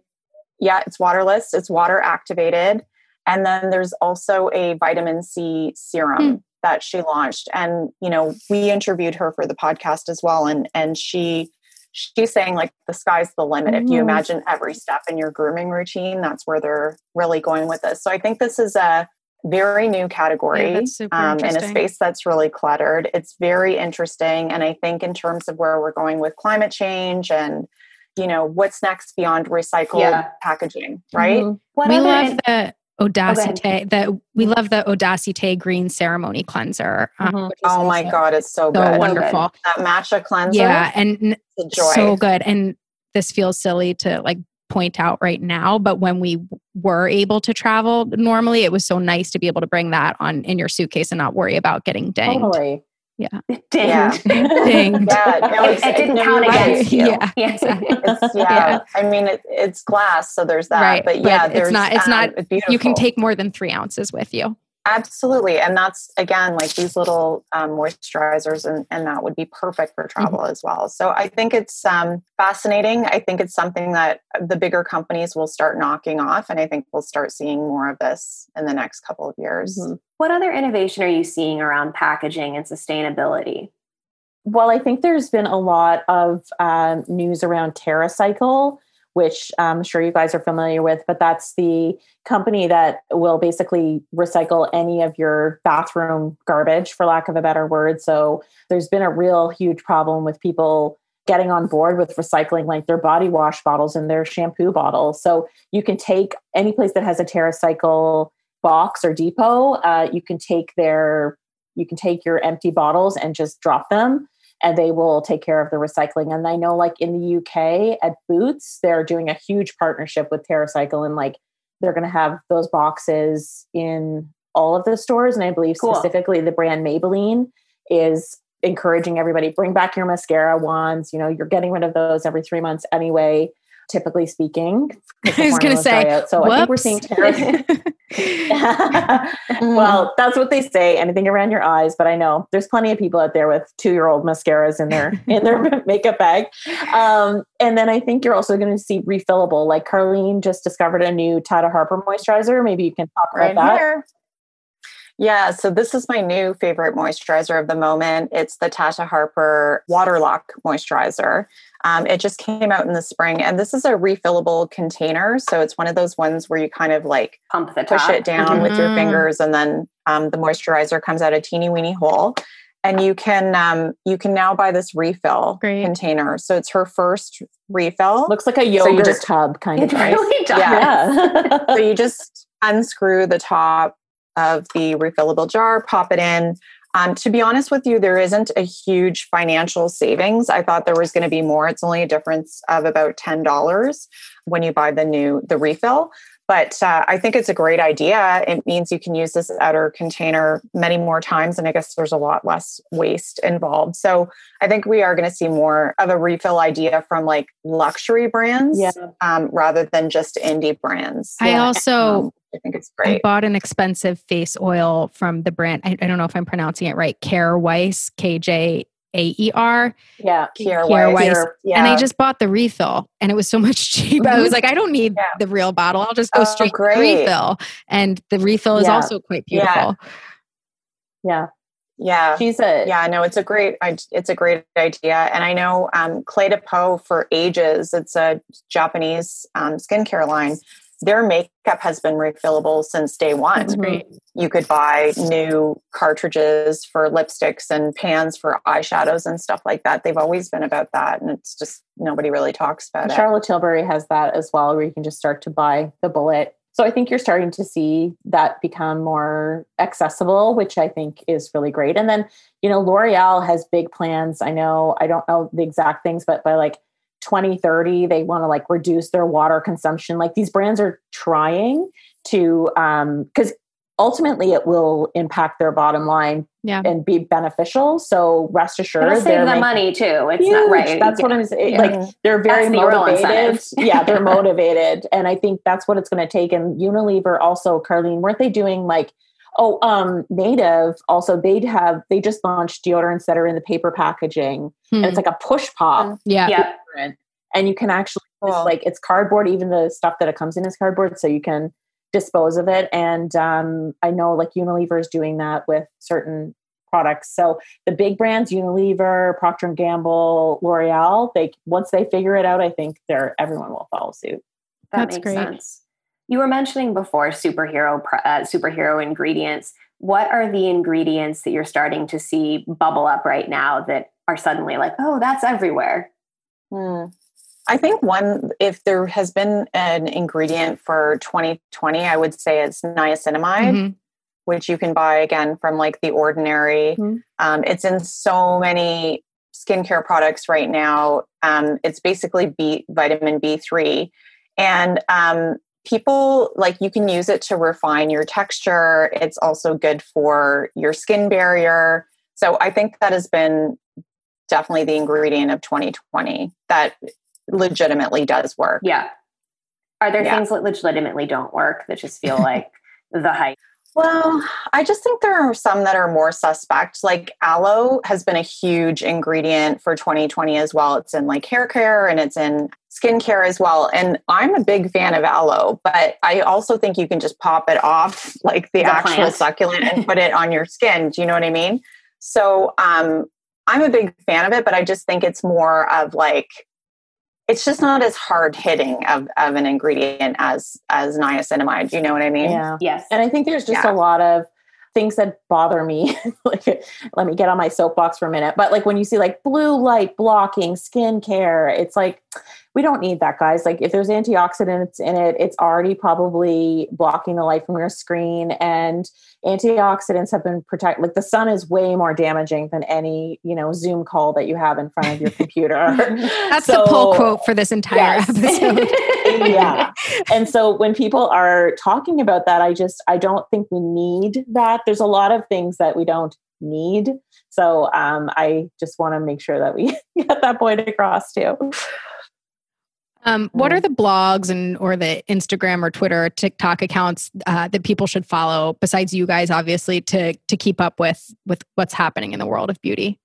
yeah, it's waterless, it's water activated. And then there's also a vitamin C serum Hmm. That she launched. And, you know, we interviewed her for the podcast as well. And and she she's saying like the sky's the limit. If you Mhm. imagine every step in your grooming routine, that's where they're really going with this. So I think this is a very new category Yeah, um, in a space that's really cluttered. It's very interesting. And I think in terms of where we're going with climate change and you know what's next beyond recycled Yeah. packaging, right? Mhm. What we love in- the Odacité. the we Mm-hmm. love the Odacité Green Ceremony Cleanser. um, Mhm. which is Oh my also god, it's so, so good. wonderful. That matcha cleanser, Yeah, and it's a joy. so good. And this feels silly to like point out right now, but when we were able to travel normally, it was so nice to be able to bring that on in your suitcase and not worry about getting dinged. Totally. Dang. Yeah. (laughs) (laughs) Dinged. yeah, no, It, it didn't count against you. Yeah, (laughs) Yeah. exactly. Yeah, Yeah. I mean it, it's glass, so there's that. Right, But but yeah, it's not- it's um, not- it's. You can take more than three ounces with you. Absolutely, and that's again like these little um, moisturizers, and and that would be perfect for travel Mm-hmm. as well. So I think it's um, fascinating. I think it's something that the bigger companies will start knocking off, and I think we'll start seeing more of this in the next couple of years. Mhm. What other innovation are you seeing around packaging and sustainability? Well, I think there's been a lot of um, news around TerraCycle, which I'm sure you guys are familiar with, but that's the company that will basically recycle any of your bathroom garbage, for lack of a better word. So there's been a real huge problem with people getting on board with recycling like their body wash bottles and their shampoo bottles. So you can take any place that has a TerraCycle box or depot, uh, you can take their you can take your empty bottles and just drop them and they will take care of the recycling. And I know like in the UK at Boots, they're doing a huge partnership with TerraCycle and like they're going to have those boxes in all of the stores. And I believe Cool. specifically the brand Maybelline is encouraging everybody bring back your mascara wands. You know, you're getting rid of those every three months anyway, typically speaking. (laughs) I was going to say, out. so I think we're seeing (laughs) (laughs) well, that's what they say. Anything around your eyes, but I know there's plenty of people out there with two-year-old mascaras in their in their makeup bag. Um, and then I think you're also going to see refillable. Like Carlene just discovered a new Tata Harper moisturizer. Maybe you can talk right about that. here. Yeah, so this is my new favorite moisturizer of the moment. It's the Tata Harper Waterlock Moisturizer. Um, it just came out in the spring, and this is a refillable container. So it's one of those ones where you kind of like Pump the push top. it down with your Mhm. fingers, and then um, the moisturizer comes out a teeny weeny hole. And you can um, you can now buy this refill Great. container. So it's her first refill. Looks like a you yogurt just- tub kind It of right? really does. Yeah. (laughs) so you just unscrew the top of the refillable jar, pop it in. Um, to be honest with you, there isn't a huge financial savings. I thought there was going to be more. It's only a difference of about ten dollars when you buy the new the refill. But uh, I think it's a great idea. It means you can use this outer container many more times, and I guess there's a lot less waste involved. So I think we are going to see more of a refill idea from like luxury brands Yeah. um, rather than just indie brands. I Yeah. also Um, I think it's great. I bought an expensive face oil from the brand. I, I don't know if I'm pronouncing it right. Kjaer Weis, K J A E R. Yeah. Kjaer Kjaer Weis. Weis. Yeah. And I just bought the refill and it was so (laughs) much cheaper. I was like, I don't need Yeah. the real bottle. I'll just go Oh, straight great. the refill. And the refill is Yeah. also quite beautiful. Yeah. yeah. She's a yeah no it's a great I- it's a great idea and i know um, Clé de Peau for ages it's a japanese um, skincare line their makeup has been refillable since day one you could buy new cartridges for lipsticks and pans for eyeshadows and stuff like that they've always been about that and it's just nobody really talks about it Charlotte Tilbury has that as well, where you can just start to buy the bullet. So I think you're starting to see that become more accessible, which I think is really great. And then, you know, L'Oreal has big plans. I know, I don't know the exact things, but by like 2030, they want to like reduce their water consumption. Like these brands are trying to, um, because ultimately it will impact their bottom line Yeah. and be beneficial. So rest assured, It'll save they're the money too. It's Huge. not right. That's what I'm saying. Like they're very That's the motivated. (laughs) yeah, they're (laughs) motivated, and I think that's what it's going to take. And Unilever also, Carlene, weren't they doing like? Oh, um, Native also they'd have they just launched deodorants that are in the paper packaging, and it's like a push pop, Yeah. Yeah. Deodorant. and you can actually it's Cool. like it's cardboard. Even the stuff that it comes in is cardboard, so you can dispose of it. And um, I know like Unilever is doing that with certain products. So the big brands, Unilever, Procter and Gamble, L'Oreal, they once they figure it out, I think they're everyone will follow suit. That That's makes great. sense. You were mentioning before superhero uh, superhero ingredients. What are the ingredients that you're starting to see bubble up right now that are suddenly like, oh, that's everywhere? Hmm. I think one, if there has been an ingredient for 2020, I would say it's niacinamide, Mhm. which you can buy again from like the ordinary. Mhm. Um, it's in so many skincare products right now. Um, it's basically B vitamin B3, and um, people like you can use it to refine your texture. It's also good for your skin barrier. So I think that has been definitely the ingredient of 2020 that legitimately does work. Yeah. Are there Yeah. things that legitimately don't work that just feel (laughs) like the hype? Well, I just think there are some that are more suspect. Like aloe has been a huge ingredient for 2020 as well. It's in like hair care and it's in skincare as well. And I'm a big fan of aloe, but I also think you can just pop it off like the, The actual plant. succulent and put (laughs) it on your skin. Do you know what I mean? So um, I'm a big fan of it, but I just think it's more of like it's just not as hard hitting of, of an ingredient as as niacinamide. You know what I mean? Yeah. Yes. And I think there's just Yeah. a lot of things that bother me. (laughs) like, let me get on my soapbox for a minute. But like when you see like blue light blocking skincare, it's like we don't need that, guys. Like if there's antioxidants in it, it's already probably blocking the light from your screen. And antioxidants have been protect. Like the sun is way more damaging than any you know Zoom call that you have in front of your computer. (laughs) That's the pull quote for this entire Yes. episode. (laughs) yeah (laughs) and so when people are talking about that i just i don't think we need that there's a lot of things that we don't need so um, i just want to make sure that we get that point across too Um, what are the blogs and or the Instagram or Twitter or TikTok accounts uh, that people should follow besides you guys, obviously, to to keep up with with what's happening in the world of beauty?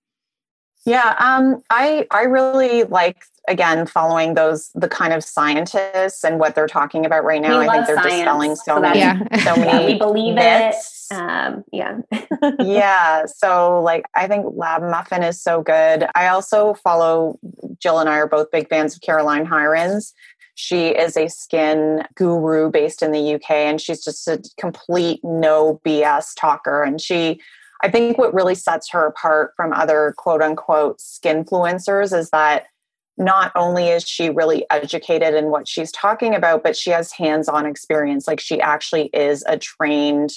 Yeah, um, I I really like again following those the kind of scientists and what they're talking about right now. We I think they're science, dispelling so so many Yeah. so yeah, many (laughs) we believe myths. it. Um, yeah. (laughs) yeah, so like I think Lab Muffin is so good. I also follow Jill and I are both big fans of Caroline Hirons. She is a skin guru based in the UK and she's just a complete no BS talker and she I think what really sets her apart from other quote unquote skinfluencers is that not only is she really educated in what she's talking about, but she has hands on experience. Like she actually is a trained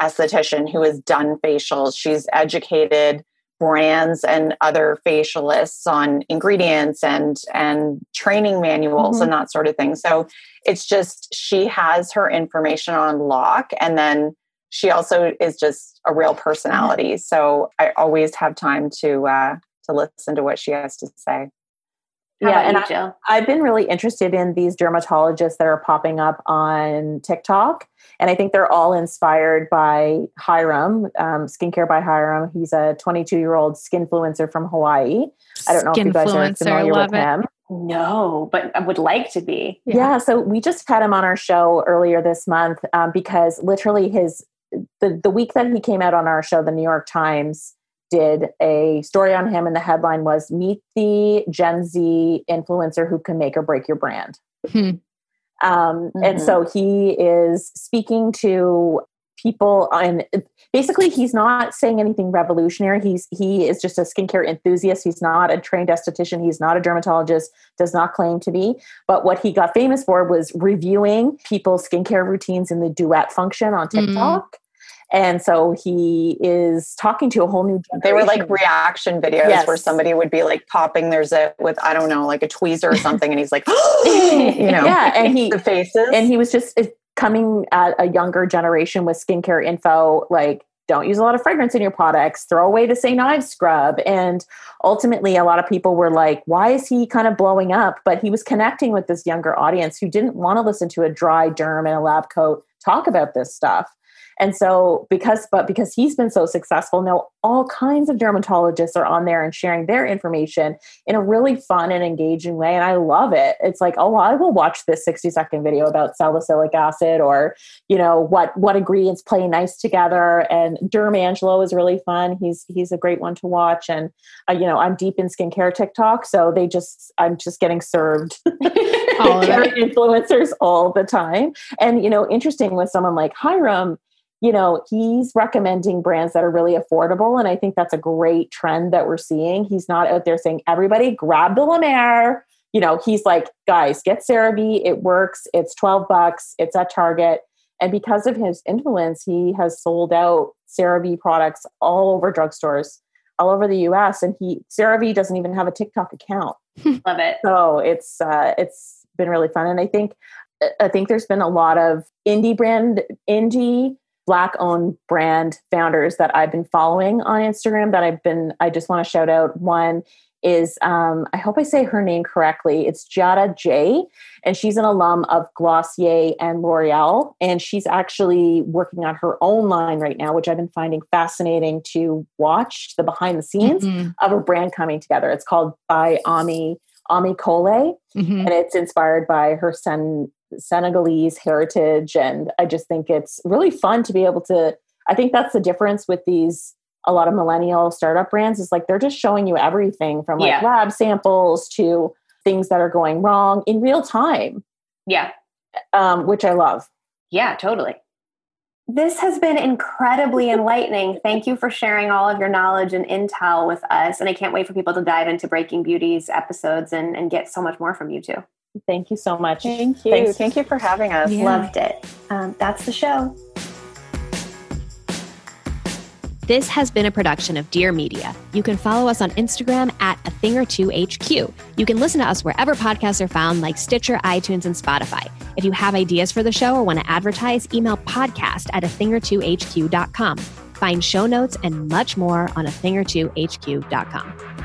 esthetician who has done facials. She's educated brands and other facialists on ingredients and and training manuals Mhm. and that sort of thing. So it's just she has her information on lock and then she also is just a real personality. So I always have time to uh to listen to what she has to say. How yeah, and you, I, I've been really interested in these dermatologists that are popping up on TikTok. And I think they're all inspired by Hyram, um, Skincare by Hyram. He's a 22 year old skinfluencer from Hawaii. I don't know if you guys are familiar with it. him. No, but I would like to be. Yeah. so we just had him on our show earlier this month um, because literally his the the week that he came out on our show, the New York Times did a story on him, and the headline was "Meet the Gen Z influencer who can make or break your brand." Hmm. Um, And Mhm. so he is speaking to people and basically he's not saying anything revolutionary he's he is just a skincare enthusiast he's not a trained esthetician he's not a dermatologist does not claim to be but what he got famous for was reviewing people's skincare routines in the duet function on Mm. tiktok and so he is talking to a whole new generation. They were like reaction videos Yes. where somebody would be like popping their zip with, I don't know, like a tweezer or something. And he's like, (gasps) you know, yeah and he the faces. and he was just uh, coming at a younger generation with skincare info like don't use a lot of fragrance in your products throw away the St. Ives scrub and ultimately a lot of people were like why is he kind of blowing up but he was connecting with this younger audience who didn't want to listen to a dry derm and a lab coat talk about this stuff and so because but because he's been so successful now all kinds of dermatologists are on there and sharing their information in a really fun and engaging way and i love it. It's like oh i will watch this 60 second video about salicylic acid or you know what what ingredients play nice together. And derm angelo is really fun. He's he's a great one to watch. And uh, you know i'm deep in skincare tiktok so they just i'm just getting served (laughs) All of (laughs) influencers all the time. And you know interesting with someone like Hyram you know, he's recommending brands that are really affordable. And I think that's a great trend that we're seeing. He's not out there saying, everybody grab the La Mer. You know, he's like, guys, get CeraVe. It works. It's 12 bucks. It's at Target. And because of his influence, he has sold out CeraVe products all over drugstores, all over the US. And he CeraVe doesn't even have a TikTok account. (laughs) Love it. So it's uh, it's been really fun, and I think I think there's been a lot of indie brand indie black owned brand founders that I've been following on Instagram that I've been I just want to shout out one is um, I hope I say her name correctly. It's Jada J, and she's an alum of Glossier and L'Oreal, and she's actually working on her own line right now, which I've been finding fascinating to watch the behind the scenes Mhm. of a brand coming together. It's called by Ami Ami Colé, Mhm. and it's inspired by her Sen- Senegalese heritage. And I just think it's really fun to be able to. I think that's the difference with these. A lot of millennial startup brands is like they're just showing you everything from like Yeah. lab samples to things that are going wrong in real time, Yeah. um, which I love. Yeah, totally. This has been incredibly (laughs) enlightening. Thank you for sharing all of your knowledge and intel with us. And I can't wait for people to dive into Breaking Beauty's episodes and, and get so much more from you too. Thank you so much. Thank you. Thanks. Thank you for having us. Yeah. Loved it. Um, that's the show. This has been a production of Dear Media. You can follow us on Instagram at a thing or two HQ. You can listen to us wherever podcasts are found, like Stitcher, iTunes, and Spotify. If you have ideas for the show or want to advertise, email podcast at a thing or two HQ.com. Find show notes and much more on a thing or two HQ.com.